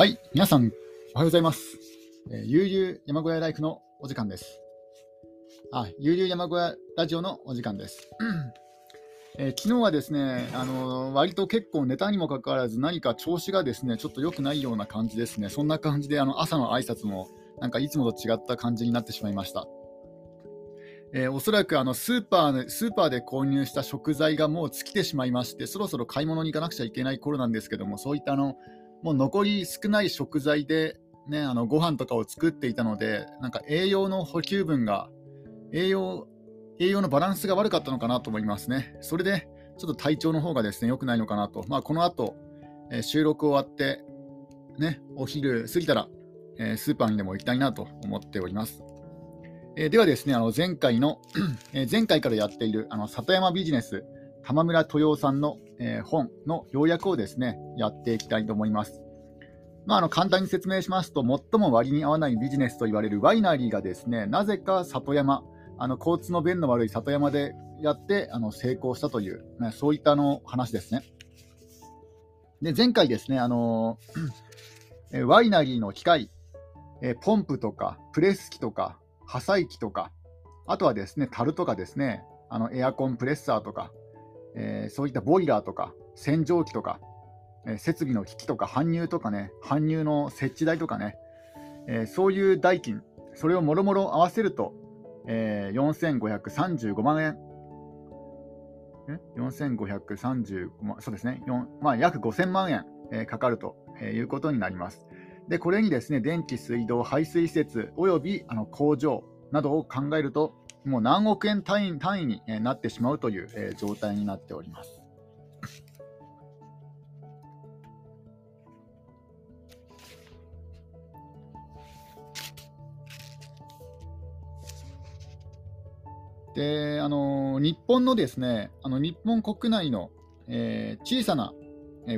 はい、皆さん、おはようございます。えー、悠々山小屋ライフのお時間です。あ、悠々山小屋ラジオのお時間です。えー、昨日はですね、あのー、割と結構ネタにもかかわらず、何か調子がですね、ちょっと良くないような感じですね。そんな感じで、あの朝の挨拶も、なんかいつもと違った感じになってしまいました。えー、おそらくあのスーパースーパーで購入した食材がもう尽きてしまいまして、そろそろ買い物に行かなくちゃいけない頃なんですけども、そういったあのもう残り少ない食材で、ね、あのご飯とかを作っていたので、なんか栄養の補給分が、栄養、栄養のバランスが悪かったのかなと思いますね。それで、ちょっと体調の方がですね、良くないのかなと。まあ、この後、えー、収録終わって、ね、お昼過ぎたら、えー、スーパーにでも行きたいなと思っております。えー、ではですね、あの前回の、え前回からやっているあの里山ビジネス、玉村豊さんの、えー、本の要約をですね、やっていきたいと思います。まあ、あの簡単に説明しますと、最も割に合わないビジネスと言われるワイナリーがですね、なぜか里山、あの交通の便の悪い里山でやってあの成功したという、ね、そういったの話ですね。で前回ですね、あのワイナリーの機械、えポンプとかプレス機とか破砕機とか、あとはですね、樽とかですね、あのエアコンプレッサーとか、えー、そういったボイラーとか洗浄機とか、えー、設備の機器とか搬入とかね、搬入の設置代とかね、えー、そういう代金、それをもろもろ合わせると、えー、4535万円。4535万、そうですね、まあ、約5000万円、えー、かかるということになります。で、これにですね、電気、水道、排水施設、およびあの工場などを考えると、もう何億円単位単位になってしまうという、状態になっております。であの日本のですねあの日本国内の、えー、小さな、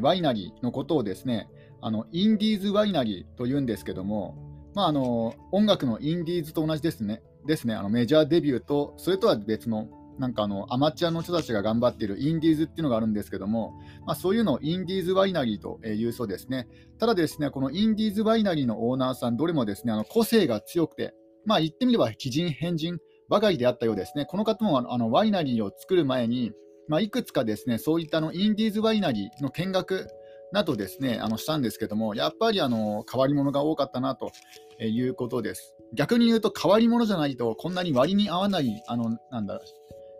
ワイナリーのことをですねあのインディーズワイナリーというんですけども、まあ、あの音楽のインディーズと同じですねですね、あのメジャーデビューと、それとは別の、なんかあのアマチュアの人たちが頑張っているインディーズっていうのがあるんですけども、まあ、そういうのをインディーズワイナリーというそうですね。ただですね、このインディーズワイナリーのオーナーさん、どれもですね、あの個性が強くて、まあ言ってみれば奇人変人ばかりであったようですね。この方もあのワイナリーを作る前に、まあ、いくつかですね、そういったのインディーズワイナリーの見学などですね、あのしたんですけども、やっぱりあの変わり者が多かったなということです。逆に言うと変わり者じゃないとこんなに割に合わないあのなんだ、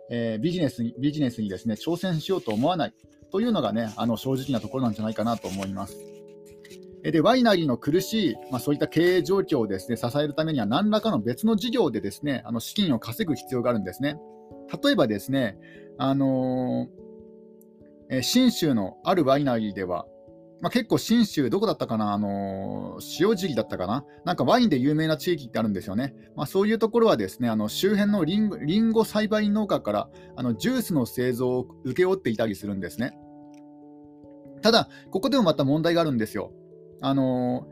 えー、ビジネスにビジネスにですね挑戦しようと思わないというのがねあの正直なところなんじゃないかなと思います。でワイナリーの苦しい、まあ、そういった経営状況をですね支えるためには何らかの別の事業でですねあの資金を稼ぐ必要があるんですね。例えばですね、あのー、信州のあるワイナリーではまあ、結構信州、どこだったかな、あのー、塩尻だったかな、なんかワインで有名な地域ってあるんですよね。まあ、そういうところはですね、あの周辺のリンゴリンゴ栽培農家からあのジュースの製造を請け負っていたりするんですね。ただ、ここでもまた問題があるんですよ。あの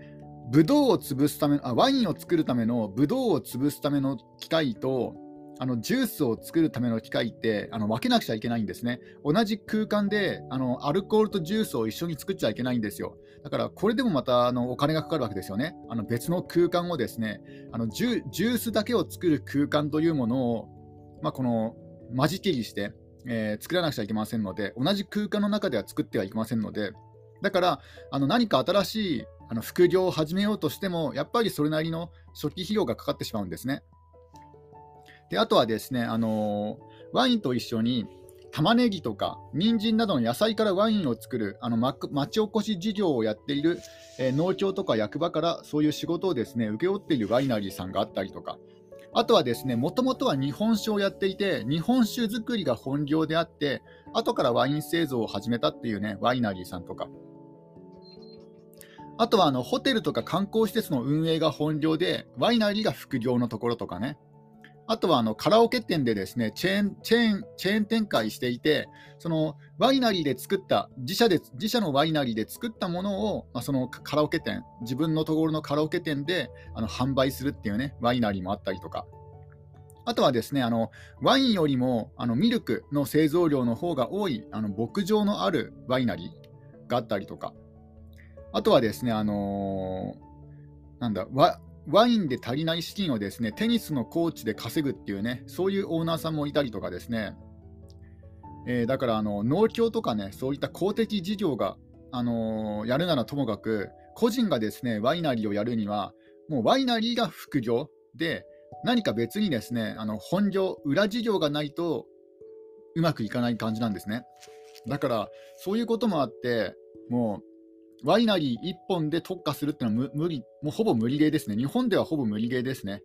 ー、ブドウを潰すためあ、ワインを作るためのブドウを潰すための機械と、あのジュースを作るための機械ってあの分けなくちゃいけないんですね。同じ空間であのアルコールとジュースを一緒に作っちゃいけないんですよ。だからこれでもまたあのお金がかかるわけですよね。あの別の空間をですねあのジュジュースだけを作る空間というものを、まあ、この間仕切りして、えー、作らなくちゃいけませんので、同じ空間の中では作ってはいけませんので、だからあの何か新しいあの副業を始めようとしても、やっぱりそれなりの初期費用がかかってしまうんですね。であとはですね、あのワインと一緒に玉ねぎとか人参などの野菜からワインを作るあの町おこし事業をやっている、えー、農協とか役場からそういう仕事をですね請け負っているワイナリーさんがあったりとか、あとはですね、もともとは日本酒をやっていて、日本酒作りが本業であって、後からワイン製造を始めたっていうね、ワイナリーさんとか。あとはあのホテルとか観光施設の運営が本業で、ワイナリーが副業のところとかね。あとはあのカラオケ店でですねチェーンチェーンチェーン展開していて、そのワイナリーで作った、自社で自社のワイナリーで作ったものを、まあ、そのカラオケ店、自分のところのカラオケ店であの販売するっていうね、ワイナリーもあったりとか。あとはですね、あのワインよりもあのミルクの製造量の方が多いあの牧場のあるワイナリーがあったりとか、あとはですね、あのー、なんだワ、ワインで足りない資金をですね、テニスのコーチで稼ぐっていうね、そういうオーナーさんもいたりとかですね、えー、だからあの農協とかね、そういった公的事業が、あのー、やるならともかく、個人がですね、ワイナリーをやるには、もうワイナリーが副業で、何か別にですね、あの本業、裏事業がないとうまくいかない感じなんですね。だから、そういうこともあって、もう、ワイナリー1本で特化するっていうのは無理、もうほぼ無理ゲーですね。日本ではほぼ無理ゲーですね。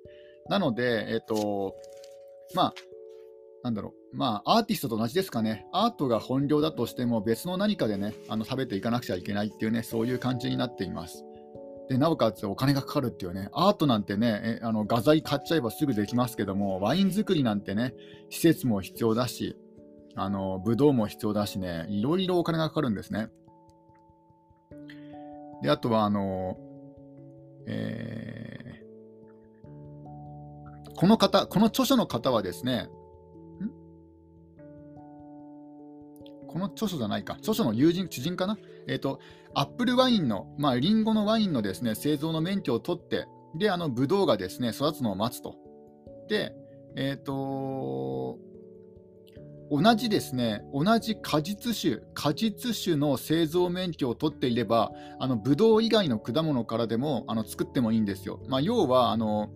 なので、えっ、と、まあ、なんだろう、まあ、アーティストと同じですかね。アートが本業だとしても、別の何かでね、あの食べていかなくちゃいけないっていうね、そういう感じになっています。でなおかつお金がかかるっていうね、アートなんてね、あの画材買っちゃえばすぐできますけども、ワイン作りなんてね、施設も必要だし、あのブドウも必要だしね、いろいろお金がかかるんですね。で、あとは、あの、えー、この方、この著書の方はですね、この著書じゃないか、著書の友人、知人かな、えっ、ー、と、アップルワインの、まあ、リンゴのワインのですね、製造の免許を取って、で、あの、ブドウがですね、育つのを待つと。で、えっ、ー、と、同じですね、同じ果実種、果実種の製造免許を取っていれば、あの、ブドウ以外の果物からでも、あの、作ってもいいんですよ。まあ、要は、あの、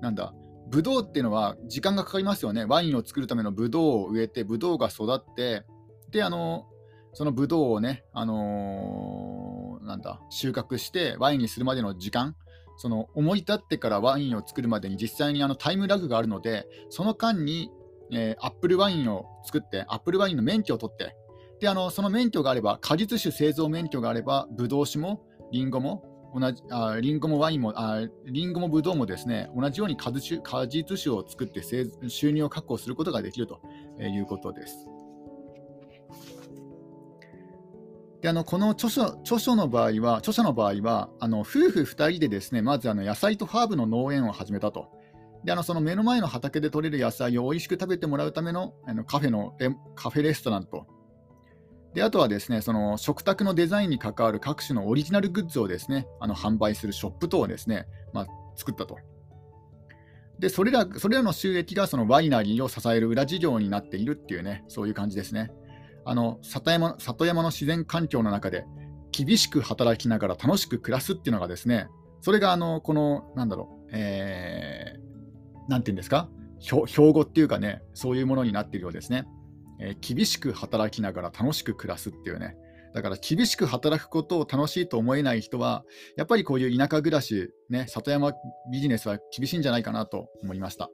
なんだ、ブドウっていうのは時間がかかりますよね。ワインを作るためのブドウを植えて、ブドウが育って、で、あの、そのブドウをね、あのー、なんだ、収穫してワインにするまでの時間、その思い立ってからワインを作るまでに実際にあのタイムラグがあるので、その間に、えー、アップルワインを作って、アップルワインの免許を取って、であのその免許があれば、果実酒製造免許があれば、ブドウ酒もリンゴも同じあリンゴもワインもあリンゴもブドウもですね同じように果実果実酒を作って収入を確保することができるということです。であのこの著書著書の場合は、著者の場合は、あの夫婦2人でですねまずあの野菜とハーブの農園を始めたと。であのその目の前の畑で採れる野菜を美味しく食べてもらうためのあのカフェのカフェレストランと。であとはですねその食卓のデザインに関わる各種のオリジナルグッズをですねあの販売するショップ等をですね、まあ、作ったと。でそれらそれらの収益がそのワイナリーを支える裏事業になっているっていうね、そういう感じですね。あの里山里山の自然環境の中で厳しく働きながら楽しく暮らすっていうのがですね、それがあのこの、なんだろう、えー、なんていうんですか、標語っていうかね、そういうものになっているようですね。えー、厳しく働きながら楽しく暮らすっていうね。だから厳しく働くことを楽しいと思えない人は、やっぱりこういう田舎暮らし、ね、里山ビジネスは厳しいんじゃないかなと思いました。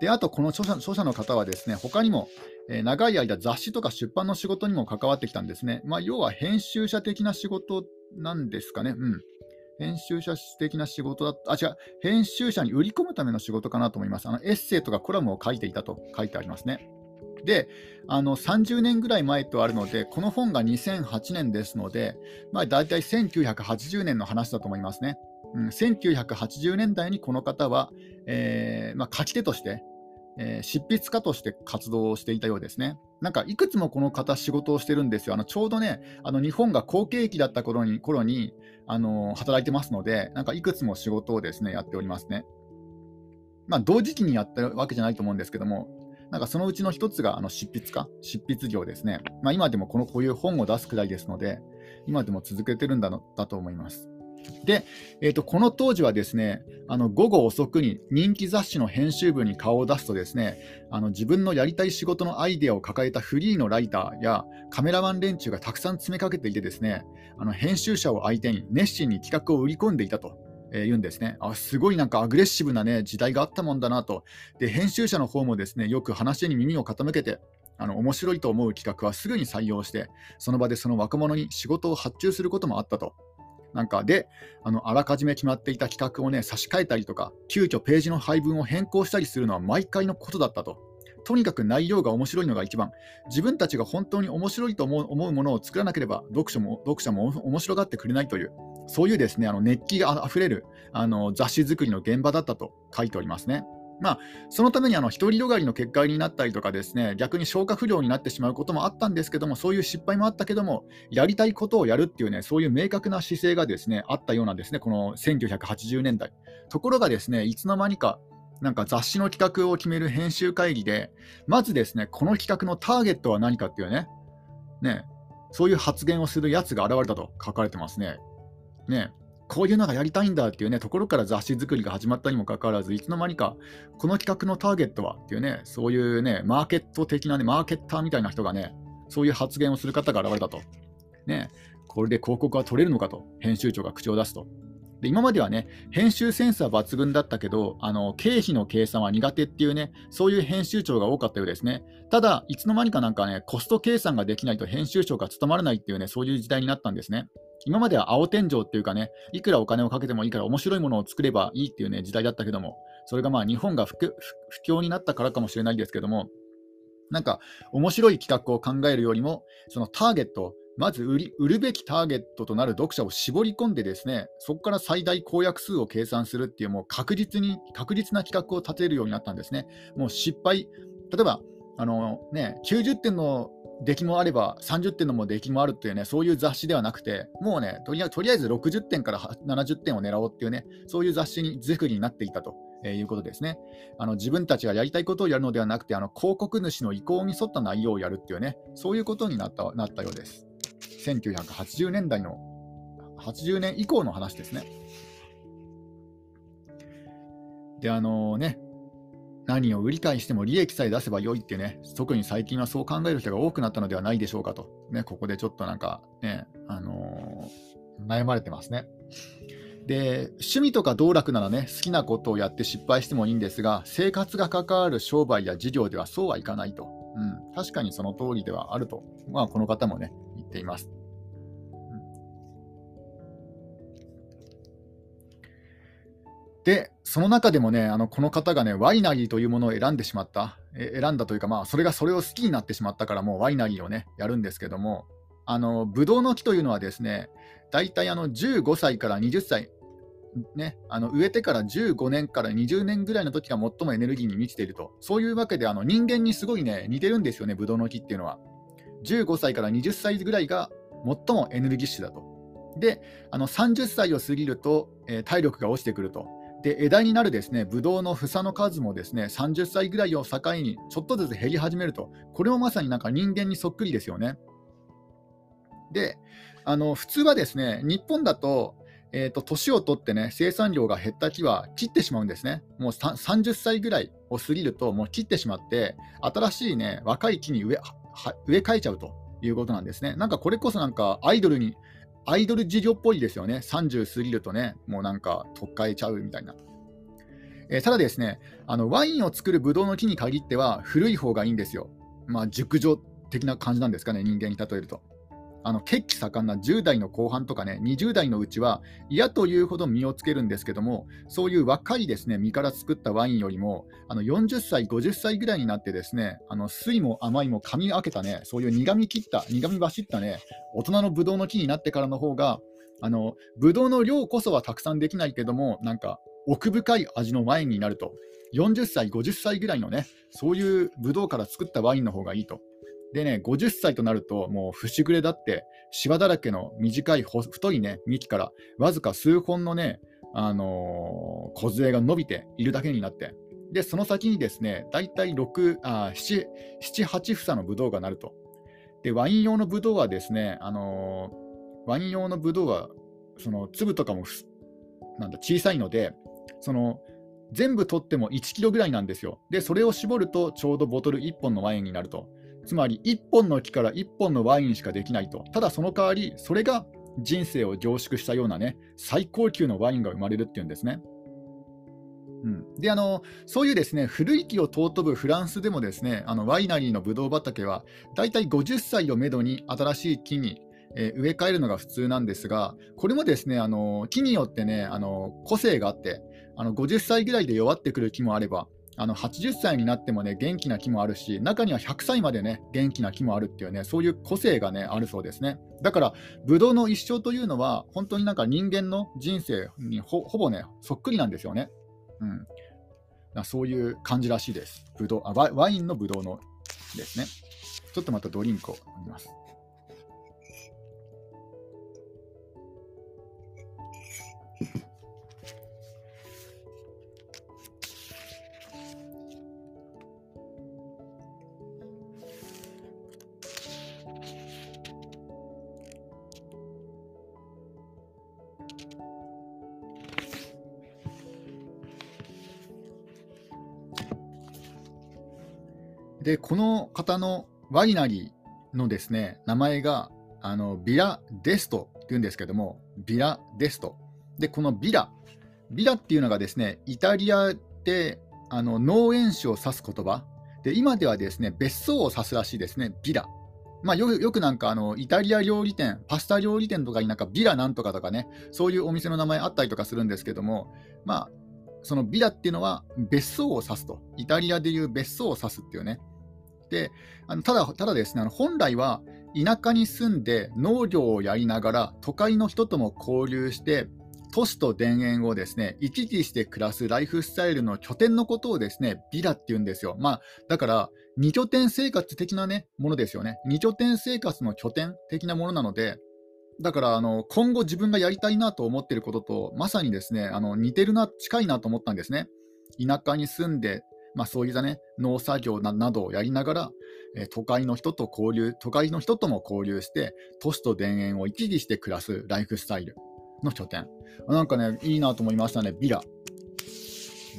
で、あとこの著者著者の方はですね、他にも、えー、長い間雑誌とか出版の仕事にも関わってきたんですね。まあ、要は編集者的な仕事なんですかね。うん。編集者的な仕事だあ、違う、編集者に売り込むための仕事かなと思います。あのエッセイとかコラムを書いていたと書いてありますね。で、あの30年ぐらい前とあるので、この本が2008年ですので、まあ、大体1980年の話だと思いますね。うん、1980年代にこの方は、えーまあ、書き手としてえー、執筆家として活動をしていたようですね。なんかいくつもこの方仕事をしてるんですよ。あのちょうどね、あの日本が好景気だった頃に頃にあの働いてますので、なんかいくつも仕事をですねやっておりますね。まあ、同時期にやってるわけじゃないと思うんですけども、なんかそのうちの一つがあの執筆家、執筆業ですね。まあ、今でもこのこういう本を出すくらいですので、今でも続けてるんだのだと思います。で、えーと、この当時はですねあの午後遅くに人気雑誌の編集部に顔を出すとですねあの自分のやりたい仕事のアイデアを抱えたフリーのライターやカメラマン連中がたくさん詰めかけていてですねあの編集者を相手に熱心に企画を売り込んでいたと。えー、言うんですねあすごいなんかアグレッシブな、ね、時代があったもんだなとで編集者の方もですねよく話に耳を傾けてあの面白いと思う企画はすぐに採用してその場でその若者に仕事を発注することもあったとなんかで、あのあらかじめ決まっていた企画をね、差し替えたりとか、急遽ページの配分を変更したりするのは毎回のことだったと。とにかく内容が面白いのが一番。自分たちが本当に面白いと思う思うものを作らなければ、読書も読者も面白がってくれないという、そういうですねあの熱気があふれるあの雑誌作りの現場だったと書いておりますね。まあ、そのためにあの独りよがりの結果になったりとかですね逆に消化不良になってしまうこともあったんですけどもそういう失敗もあったけどもやりたいことをやるっていうねそういう明確な姿勢がですねあったようなんですねこの1980年代ところがですねいつの間にかなんか雑誌の企画を決める編集会議でまずですねこの企画のターゲットは何かっていうねねそういう発言をするやつが現れたと書かれてますね。ねこういうのがやりたいんだっていうね、ところから雑誌作りが始まったにもかかわらず、いつの間にか、この企画のターゲットはっていうね、そういうね、マーケット的なね、マーケッターみたいな人がね、そういう発言をする方が現れたと。ね、これで広告は取れるのかと、編集長が口を出すと。で今まではね、編集センスは抜群だったけど、あの経費の計算は苦手っていうね、そういう編集長が多かったようですね。ただ、いつの間にかなんかね、コスト計算ができないと編集長が務まらないっていうね、そういう時代になったんですね。今までは青天井っていうかね、いくらお金をかけてもいいから面白いものを作ればいいっていうね、時代だったけども、それがまあ日本が不況になったからかもしれないですけども、なんか面白い企画を考えるよりも、そのターゲット、まず売り売るべきターゲットとなる読者を絞り込んでですね、そこから最大公約数を計算するっていう、もう確実に、確実な企画を立てるようになったんですね。もう失敗、例えば、あのね、90点の出来もあれば30点のも出来もあるっていうね、そういう雑誌ではなくて、もうね、とりあえず60点から70点を狙おうっていうね、そういう雑誌に作りになっていたと。えー、いうことですねあの自分たちがやりたいことをやるのではなくてあの広告主の意向に沿った内容をやるっていうねそういうことになったなったようです1980年代の80年以降の話ですねであのね何を売り買いしても利益さえ出せば良いってね、特に最近はそう考える人が多くなったのではないでしょうかと、ね、ここでちょっとなんかね、あのー、悩まれてますね。で、趣味とか道楽ならね、好きなことをやって失敗してもいいんですが、生活が関わる商売や事業ではそうはいかないと。うん、確かにその通りではあると、まあ、この方もね、言っています。で、その中でもね、あのこの方がね、ワイナリーというものを選んでしまった、え選んだというか、まあ、それがそれを好きになってしまったから、もうワイナリーをね、やるんですけども、あのブドウの木というのはですね、大体あの15歳から20歳、ね、あの植えてから15年から20年ぐらいの時が最もエネルギーに満ちていると、そういうわけであの人間にすごいね、似てるんですよね、ブドウの木っていうのは。15歳から20歳ぐらいが最もエネルギッシュだと。で、あの30歳を過ぎると、えー、体力が落ちてくると。で枝になるですねブドウの房の数もですね30歳ぐらいを境にちょっとずつ減り始めると、これもまさになんか人間にそっくりですよね。で、あの普通はですね日本だと、えーと、年を取ってね生産量が減った木は切ってしまうんですね。もう30歳ぐらいを過ぎると、もう切ってしまって、新しいね若い木に植え植え替えちゃうということなんですね。なんかこれこそなんかアイドルにアイドル事業っぽいですよね。30過ぎるとね、もうなんか、とっかえちゃうみたいな。えー、ただですね、あのワインを作るブドウの木に限っては古い方がいいんですよ。まあ、熟女的な感じなんですかね、人間に例えると。あの血気盛んな10代の後半とかね、20代のうちは嫌というほど実をつけるんですけども、そういう若いですね実から作ったワインよりも、あの40歳、50歳ぐらいになってですね、あの酸いも甘いも噛み分けたね、そういう苦み切った、苦み走ったね、大人のブドウの木になってからの方が、あのブドウの量こそはたくさんできないけども、なんか奥深い味のワインになると。40歳、50歳ぐらいのね、そういうブドウから作ったワインの方がいいと。でね、50歳となると、もう節暮れだって、シワだらけの短い太いね、幹から、わずか数本のね、あのー、梢が伸びているだけになって、で、その先にですね、大体6あ7、7、8房のブドウがなると。で、ワイン用のブドウはですね、あのー、ワイン用のブドウは、その粒とかもなんだ小さいので、その全部取っても1キロぐらいなんですよ。で、それを絞るとちょうどボトル1本のワインになると。つまり1本の木から1本のワインしかできないと。ただその代わり、それが人生を凝縮したようなね、最高級のワインが生まれるっていうんですね。うん、であのそういうですね古い木を尊ぶフランスでもですねあのワイナリーのブドウ畑はだいたい50歳をめどに新しい木に、えー、植え替えるのが普通なんですがこれもですねあの木によってねあの個性があってあの50歳ぐらいで弱ってくる木もあればあの80歳になってもね元気な木もあるし中には100歳までね元気な木もあるっていうねそういう個性がねあるそうですねだからブドウの一生というのは本当になんか人間の人生にほぼねそっくりなんですよね、うん、そういう感じらしいです。ブドウあワワインのブドウのですね。ちょっとまたドリンクを飲みます。で、この方のワイナリーのですね、名前が、あの、ビラ・デストっていうんですけども、ビラ・デスト。で、このビラ、ビラっていうのがですね、イタリアであの農園種を指す言葉。で、今ではですね、別荘を指すらしいですね、ビラ。まあ、よくなんかあのイタリア料理店、パスタ料理店とかになんかビラなんとかとかね、そういうお店の名前あったりとかするんですけども、まあ、そのビラっていうのは別荘を指すと、イタリアでいう別荘を指すっていうね、あのただただですねあの本来は田舎に住んで農業をやりながら都会の人とも交流して都市と田園をですね行き来して暮らすライフスタイルの拠点のことをですねビラって言うんですよ。まあ、だから2拠点生活的な、ね、ものですよね。2拠点生活の拠点的なものなので、だからあの今後自分がやりたいなと思っていることとまさにですねあの似てるな、近いなと思ったんですね。田舎に住んでまあ、そういったね、農作業などをやりながら、え、都会の人と交流、都会の人とも交流して、都市と田園を行き来して暮らすライフスタイルの拠点。なんかね、いいなと思いましたね、ビラ。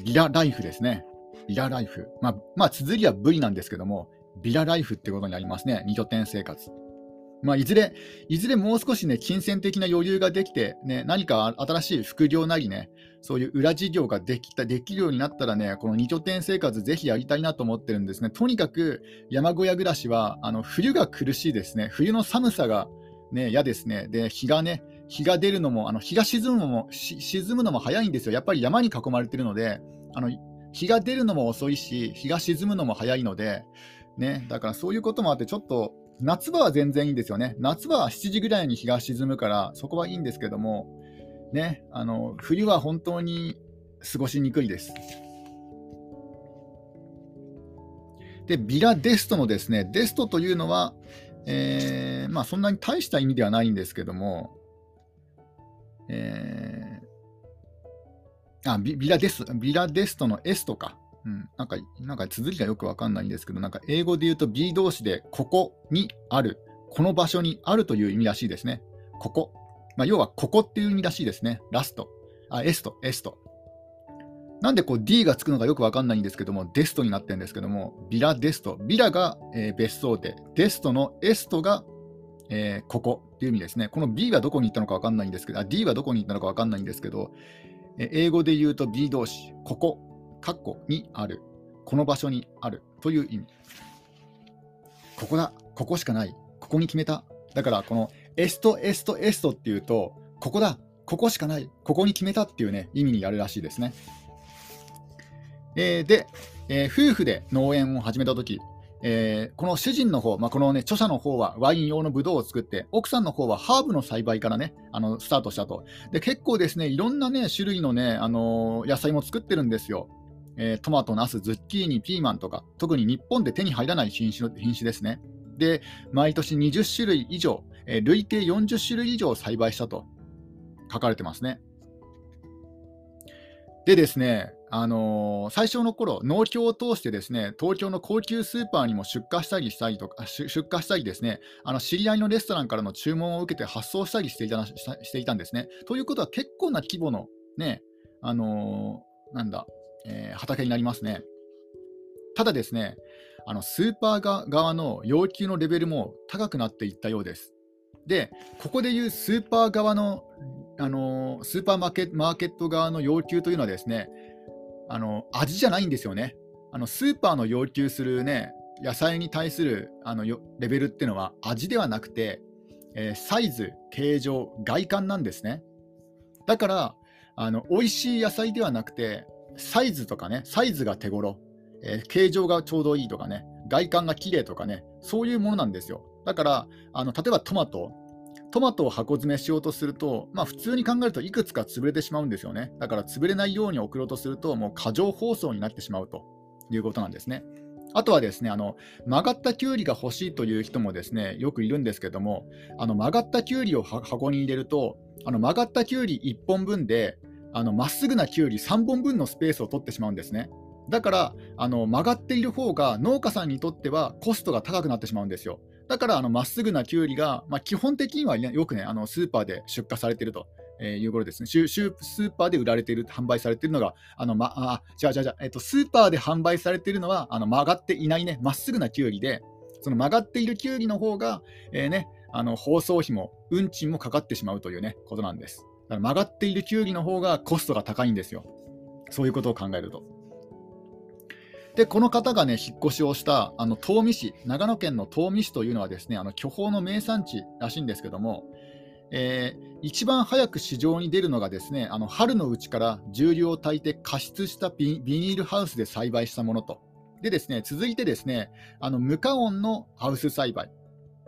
ビラライフですね。ビラライフ。まあ、まあ、綴りはブリなんですけども、ビラライフってことになりますね、2拠点生活。まあ、いずれ、いずれもう少しね、金銭的な余裕ができて、ね、何か新しい副業なりね、そういう裏事業ができた、できるようになったらね、この2拠点生活ぜひやりたいなと思ってるんですね。とにかく山小屋暮らしは、あの、冬が苦しいですね。冬の寒さがね、嫌ですね。で、日がね、日が出るのも、あの、日が沈むのも、沈むのも早いんですよ。やっぱり山に囲まれてるので、あの、日が出るのも遅いし、日が沈むのも早いので、ね、だからそういうこともあって、ちょっと夏場は全然いいんですよね。夏場は7時ぐらいに日が沈むから、そこはいいんですけども、ね、あの冬は本当に過ごしにくいです。で、ビラデストのですね、デストというのは、えー、まあ、そんなに大した意味ではないんですけども、えー、あビビラデスビラデストの S とか、うん、なんか、なんか綴りがよくわかんないんですけど、なんか英語で言うと B 動詞で、ここにある、この場所にあるという意味らしいですね。ここ。まあ、要は、ここっていう意味らしいですね。ラスト。あ、 est、est。なんでこう D がつくのかよくわかんないんですけども、デストになってるんですけども、ビラデスト。ビラが、えー、別荘で、デストの est が、えー、ここっていう意味ですね。この B はどこに行ったのかわかんないんですけど、あ D はどこに行ったのかわかんないんですけど、えー、英語で言うと be 動詞、ここ括弧にある、この場所にあるという意味。ここだ、ここしかない、ここに決めた。だから、この est、est、est っていうと、ここだ、ここしかない、ここに決めたっていうね、意味になるらしいですね。えー、で、えー、夫婦で農園を始めたとき、えー、この主人の方、まあ、このね、著者の方はワイン用のブドウを作って、奥さんの方はハーブの栽培からね、あの、スタートしたと。で、結構ですね、いろんなね、種類のね、あのー、野菜も作ってるんですよ。えー、トマト、ナス、ズッキーニ、ピーマンとか、特に日本で手に入らない品種品種ですね。で、毎年20種類以上、え、累計40種類以上栽培したと書かれてますね。でですね、あのー、最初の頃農協を通してですね東京の高級スーパーにも出荷したりしたりとか出荷したりですねあの知り合いのレストランからの注文を受けて発送したりしていたしていたんですね。ということは結構な規模のね、あのー、なんだ、えー、畑になりますね。ただですね、あのスーパー側の要求のレベルも高くなっていったようです。で、ここでいうスーパー側の、あのスーパーマーケマーケット側の要求というのはですね、あの味じゃないんですよね。あのスーパーの要求するね、野菜に対するあのレベルっていうのは味ではなくて、えー、サイズ、形状、外観なんですね。だから、あの美味しい野菜ではなくて、サイズとかね、サイズが手頃、えー、形状がちょうどいいとかね、外観が綺麗とかね、そういうものなんですよ。だから、あの例えばトマト、トマトを箱詰めしようとすると、まあ、普通に考えるといくつか潰れてしまうんですよね。だから潰れないように送ろうとすると、もう過剰包装になってしまうということなんですね。あとはですねあの曲がったきゅうりが欲しいという人もですねよくいるんですけども、あの曲がったきゅうりを箱に入れると、あの曲がったきゅうり1本分で、まっすぐなきゅうり3本分のスペースを取ってしまうんですね。だからあの曲がっている方が農家さんにとってはコストが高くなってしまうんですよ。だからまっすぐなきゅうりが、まあ、基本的には、ね、よくねあのスーパーで出荷されていると。え、いうことですね。スーパーで売られている、販売されているのが、あの、ま、あ、違う違う違う、えっと、スーパーで販売されているのは、あの、曲がっていないね、まっすぐなきゅうりで、その曲がっているきゅうりの方が、えー、ね、あの、包装費も、運賃もかかってしまうというね、ことなんです。だから曲がっているきゅうりの方がコストが高いんですよ。そういうことを考えると。で、この方がね、引っ越しをしたあの東御市、長野県の東御市というのはですね、あの巨峰の名産地らしいんですけども、えー、一番早く市場に出るのがですね、あの春のうちから重量を炊いて加湿したビニールハウスで栽培したものと。でですね、続いてですね、あの無加温のハウス栽培。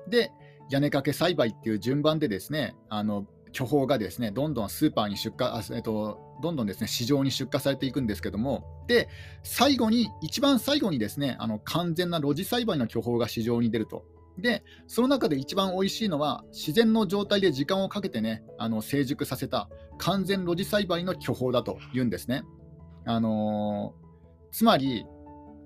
で、屋根掛け栽培っていう順番でですね、あの巨峰がですねどんどんスーパーに出荷あ、えっと、どんどんですね市場に出荷されていくんですけども、で最後に、一番最後にですねあの完全な露地栽培の巨峰が市場に出ると。でその中で一番おいしいのは自然の状態で時間をかけてねあの成熟させた完全露地栽培の巨峰だというんですね。あのー、つまり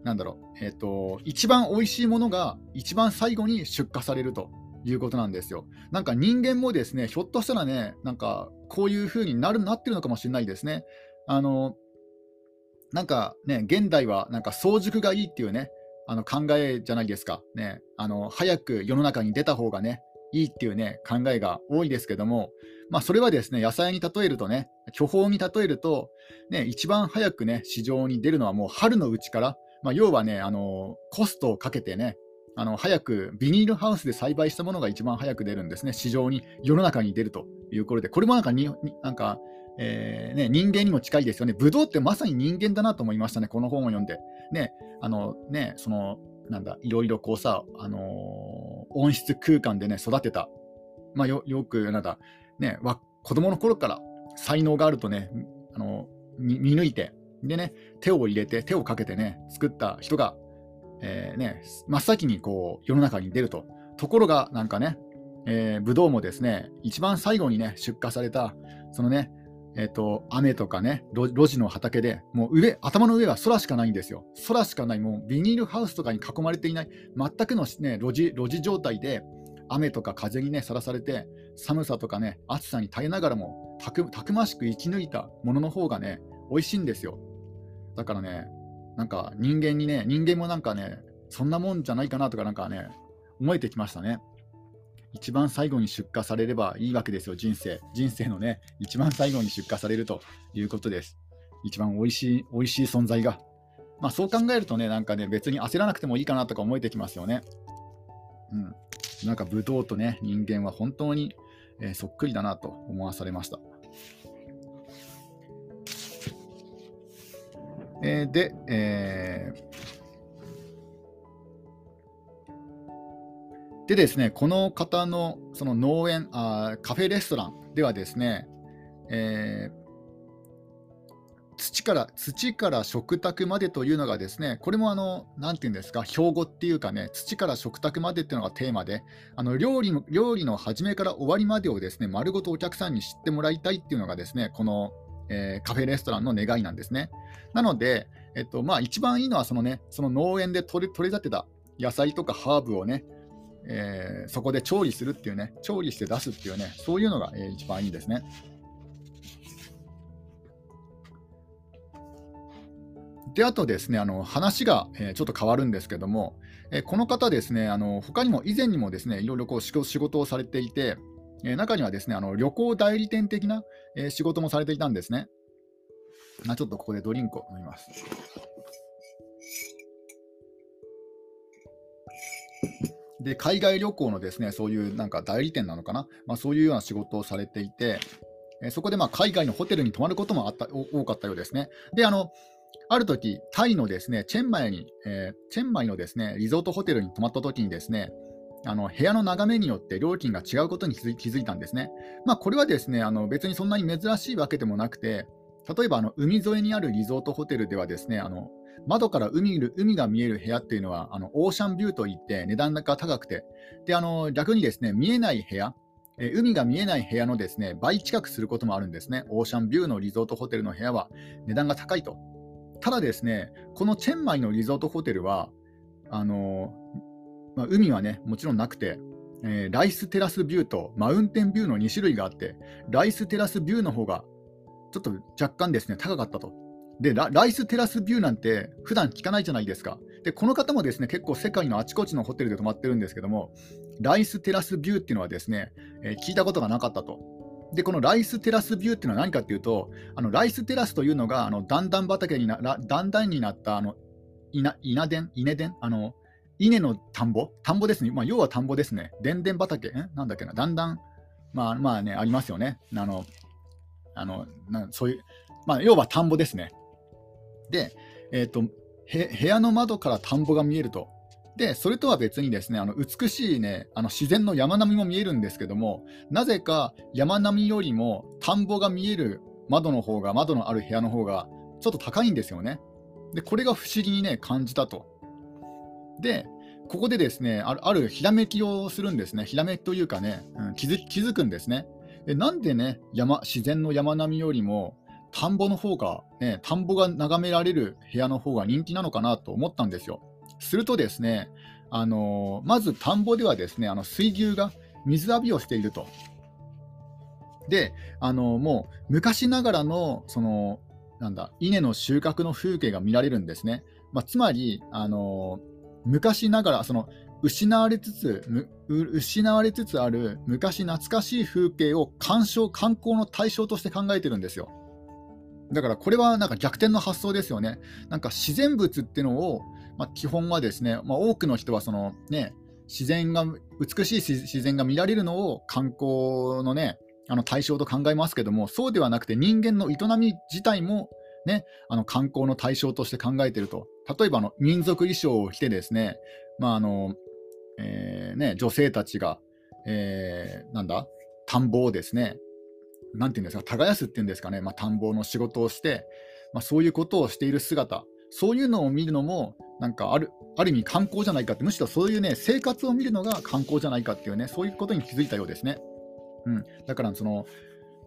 なんだろう、えーと、一番おいしいものが一番最後に出荷されるということなんですよ。なんか人間もですね、ひょっとしたらね、なんかこういう風になるなってるのかもしれないですね。あのなんかね、現代はなんか早熟がいいっていうね、あの考えじゃないですか。ね、あの早く世の中に出た方がね、いいっていうね、考えが多いですけども、まあ、それはですね、野菜に例えるとね、巨峰に例えると、ね、一番早くね、市場に出るのはもう春のうちから、まあ、要はね、あのコストをかけてね、あの早くビニールハウスで栽培したものが一番早く出るんですね、市場に、世の中に出るということで、これもなんかになんか、えーね、人間にも近いですよね、ブドウってまさに人間だなと思いましたね、この本を読んで。ね、あのねそのなんだいろいろこうさ、あのー、温室空間でね、育てた、まあ、よよくなんだ、ね、わ子供の頃から才能があるとね、あの見抜いて、でね、手を入れて、手をかけてね、作った人がえー、ね、真っ先にこう世の中に出ると。ところが、なんかね、えー、ブドウもですね、一番最後にね、出荷された、そのね、えっ、ー、と、雨とかね、路地の畑で、もう上、頭の上は空しかないんですよ。空しかない、もうビニールハウスとかに囲まれていない、全くの、ね、路地路地状態で、雨とか風にね、さらされて、寒さとかね、暑さに耐えながらもたく、たくましく生き抜いたものの方がね、美味しいんですよ。だからね、なんか人間にね、人間もなんかね、そんなもんじゃないかなとかなんかね、思えてきましたね。一番最後に出荷されればいいわけですよ、人生。人生のね、一番最後に出荷されるということです。一番美味しい、美味しい存在が。まあそう考えるとね、なんかね、別に焦らなくてもいいかなとか思えてきますよね。うん。なんかブドウとね、人間は本当に、えー、そっくりだなと思わされました。えー、で、えー、でですね、この方のその農園あ、カフェレストランではですね、えー、土から土から食卓までというのがですね、これもあの、なんていうんですか、標語っていうかね、土から食卓までっていうのがテーマで、あの料理の料理の始めから終わりまでをですね、丸ごとお客さんに知ってもらいたいっていうのがですね、このえー、カフェレストランの願いなんですね。なので、えっとまあ、一番いいのはその,、ね、その農園で取り取り立てた野菜とかハーブをね、えー、そこで調理するっていうね、調理して出すっていうね、そういうのが、えー、一番いいんですね。で、あとですね、あの話が、えー、ちょっと変わるんですけども、えー、この方ですね、あの他にも以前にもですね、いろいろこう仕事をされていて、え中にはですねあの旅行代理店的な、え仕事もされていたんですね。あちょっとここでドリンクを飲みます。で海外旅行のですねそういうなんか代理店なのかな、まあ、そういうような仕事をされていて、えそこでまあ海外のホテルに泊まることもあった多かったようですね。であのある時タイのですねチェンマイに、えー、チェンマイのですねリゾートホテルに泊まった時にですねあの部屋の眺めによって料金が違うことに気づいたんですね。まあ、これはですねあの別にそんなに珍しいわけでもなくて、例えばあの海沿いにあるリゾートホテルではですねあの窓から海海が見える部屋っていうのはあのオーシャンビューといって値段が高くてであの逆にですね見えない部屋え海が見えない部屋のですね倍近くすることもあるんですね。オーシャンビューのリゾートホテルの部屋は値段が高いと。ただですね、このチェンマイのリゾートホテルは、あのまあ、海はね、もちろんなくて、えー、ライステラスビューとマウンテンビューの2種類があって、ライステラスビューの方がちょっと若干ですね、高かったと。でラ、ライステラスビューなんて普段聞かないじゃないですか。で、この方もですね、結構世界のあちこちのホテルで泊まってるんですけども、ライステラスビューっていうのはですね、えー、聞いたことがなかったと。で、このライステラスビューっていうのは何かっていうと、あのライステラスというのが、あの段々畑にな、段々になったあの稲田稲田？あの稲の田んぼ？田んぼですね。まあ、要は田んぼですね。でんでん畑？ん？なんだっけな？だんだん、まあまあね、ありますよね。あの、あのなそういう、まあ、要は田んぼですね。で、えっ、ー、と、部屋の窓から田んぼが見えると。で、それとは別にですね、あの美しいね、あの自然の山並みも見えるんですけども、なぜか山並みよりも田んぼが見える窓の方が、窓のある部屋の方がちょっと高いんですよね。で、これが不思議にね、感じたと。で、ここでですね、あるあるひらめきをするんですね。ひらめきというかね、うん、気づ気づくんですね。でなんでね山、自然の山並みよりも、田んぼの方が、ね、田んぼが眺められる部屋の方が人気なのかなと思ったんですよ。するとですね、あのー、まず田んぼではですね、あの水牛が水浴びをしていると。で、あのー、もう昔ながらの、その、なんだ、稲の収穫の風景が見られるんですね。まあ、つまり、あのー、昔ながら、その失われつつ、失われつつある昔懐かしい風景を鑑賞、観光の対象として考えてるんですよ。だからこれはなんか逆転の発想ですよね。なんか自然物っていうのを、まあ、基本はですね、まあ、多くの人はその、ね、自然が美しい自然が見られるのを観光のねあの対象と考えますけどもそうではなくて人間の営み自体もね、あの観光の対象として考えてると。例えばの民族衣装を着てですね、まああのえー、ね、女性たちが、えー、なんだ、田んぼをですね、なんていうんですか、耕すっていうんですかね、まあ、田んぼの仕事をして、まあ、そういうことをしている姿、そういうのを見るのも、なんかあるある意味観光じゃないかって、むしろそういうね、生活を見るのが観光じゃないかっていうね、そういうことに気づいたようですね。うん、だからその、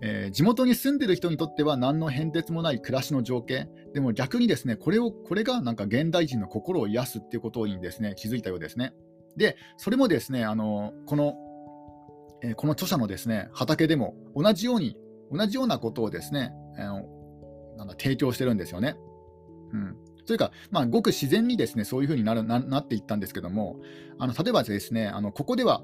えー、地元に住んでる人にとっては何の変哲もない暮らしの情景、でも逆にですね、これをこれがなんか現代人の心を癒すっていうことにですね気づいたようですね。で、それもですね、あのこの、えー、この著者のですね畑でも同じように、同じようなことをですね、あのなんだ提供してるんですよね。うん、というか、まあ、ごく自然にですねそういうふうになるななっていったんですけども、あの例えばですね、あのここでは、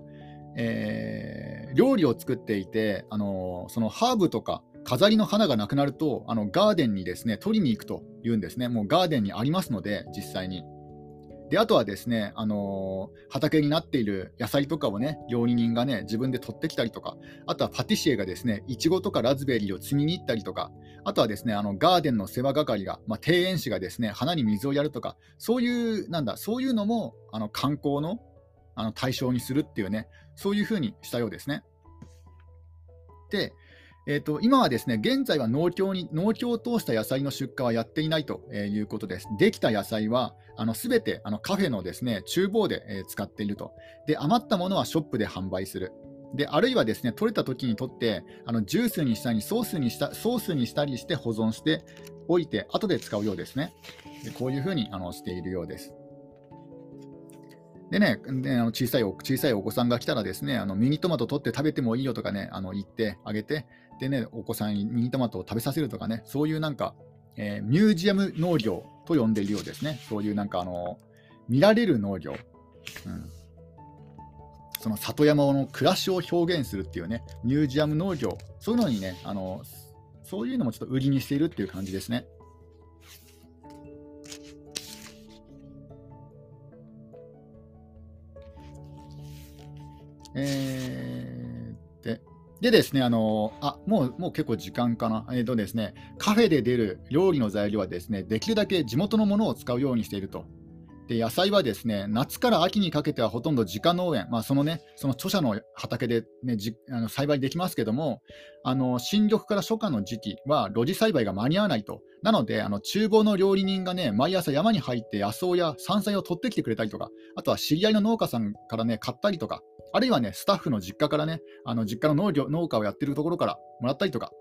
えー、料理を作っていて、あのそのハーブとか飾りの花がなくなると、あのガーデンにですね取りに行くというんですね、もうガーデンにありますので、実際に。であとはですね、あのー、畑になっている野菜とかをね、料理人がね、自分で取ってきたりとか、あとはパティシエがですね、いちごとかラズベリーを摘みに行ったりとか、あとはですね、あのガーデンの世話係が、まあ、庭園師がですね、花に水をやるとか、そういう、なんだ、そういうのもあの観光のあの対象にするっていうね、そういうふうにしたようですね。で、えーと、今はですね現在は農協に農協を通した野菜の出荷はやっていないということです。できた野菜はすべてあのカフェのですね厨房で、えー、使っているとで。余ったものはショップで販売する。であるいはですね取れた時にとってあのジュースにしたりソースにしたソースにしたりして保存しておいて後で使うようですね。でこういうふうにあのしているようです。でね、であの小さい小さいお子さんが来たらですね、あのミニトマト取って食べてもいいよとかね、あの言ってあげて、でね、お子さんにミニトマトを食べさせるとかね、そういうなんか、えー、ミュージアム農業と呼んでいるようですね。そういうなんかあの、見られる農業。うん、その里山の暮らしを表現するっていうね、ミュージアム農業、そういうのにね、あのそういうのもちょっと売りにしているっていう感じですね。えー、ででですね、あのあもうもう結構時間かな、えーとですね、カフェで出る料理の材料はですねできるだけ地元のものを使うようにしていると。で野菜はですね夏から秋にかけてはほとんど自家農園、まあ、そのねその著者の畑で、ね、じあの栽培できますけども、あの新緑から初夏の時期は露地栽培が間に合わないと、なのであの厨房の料理人がね毎朝山に入って野草や山菜を取ってきてくれたりとか、あとは知り合いの農家さんからね買ったりとか、あるいはねスタッフの実家からね、あの実家の農業農家をやってるところからもらったりとか、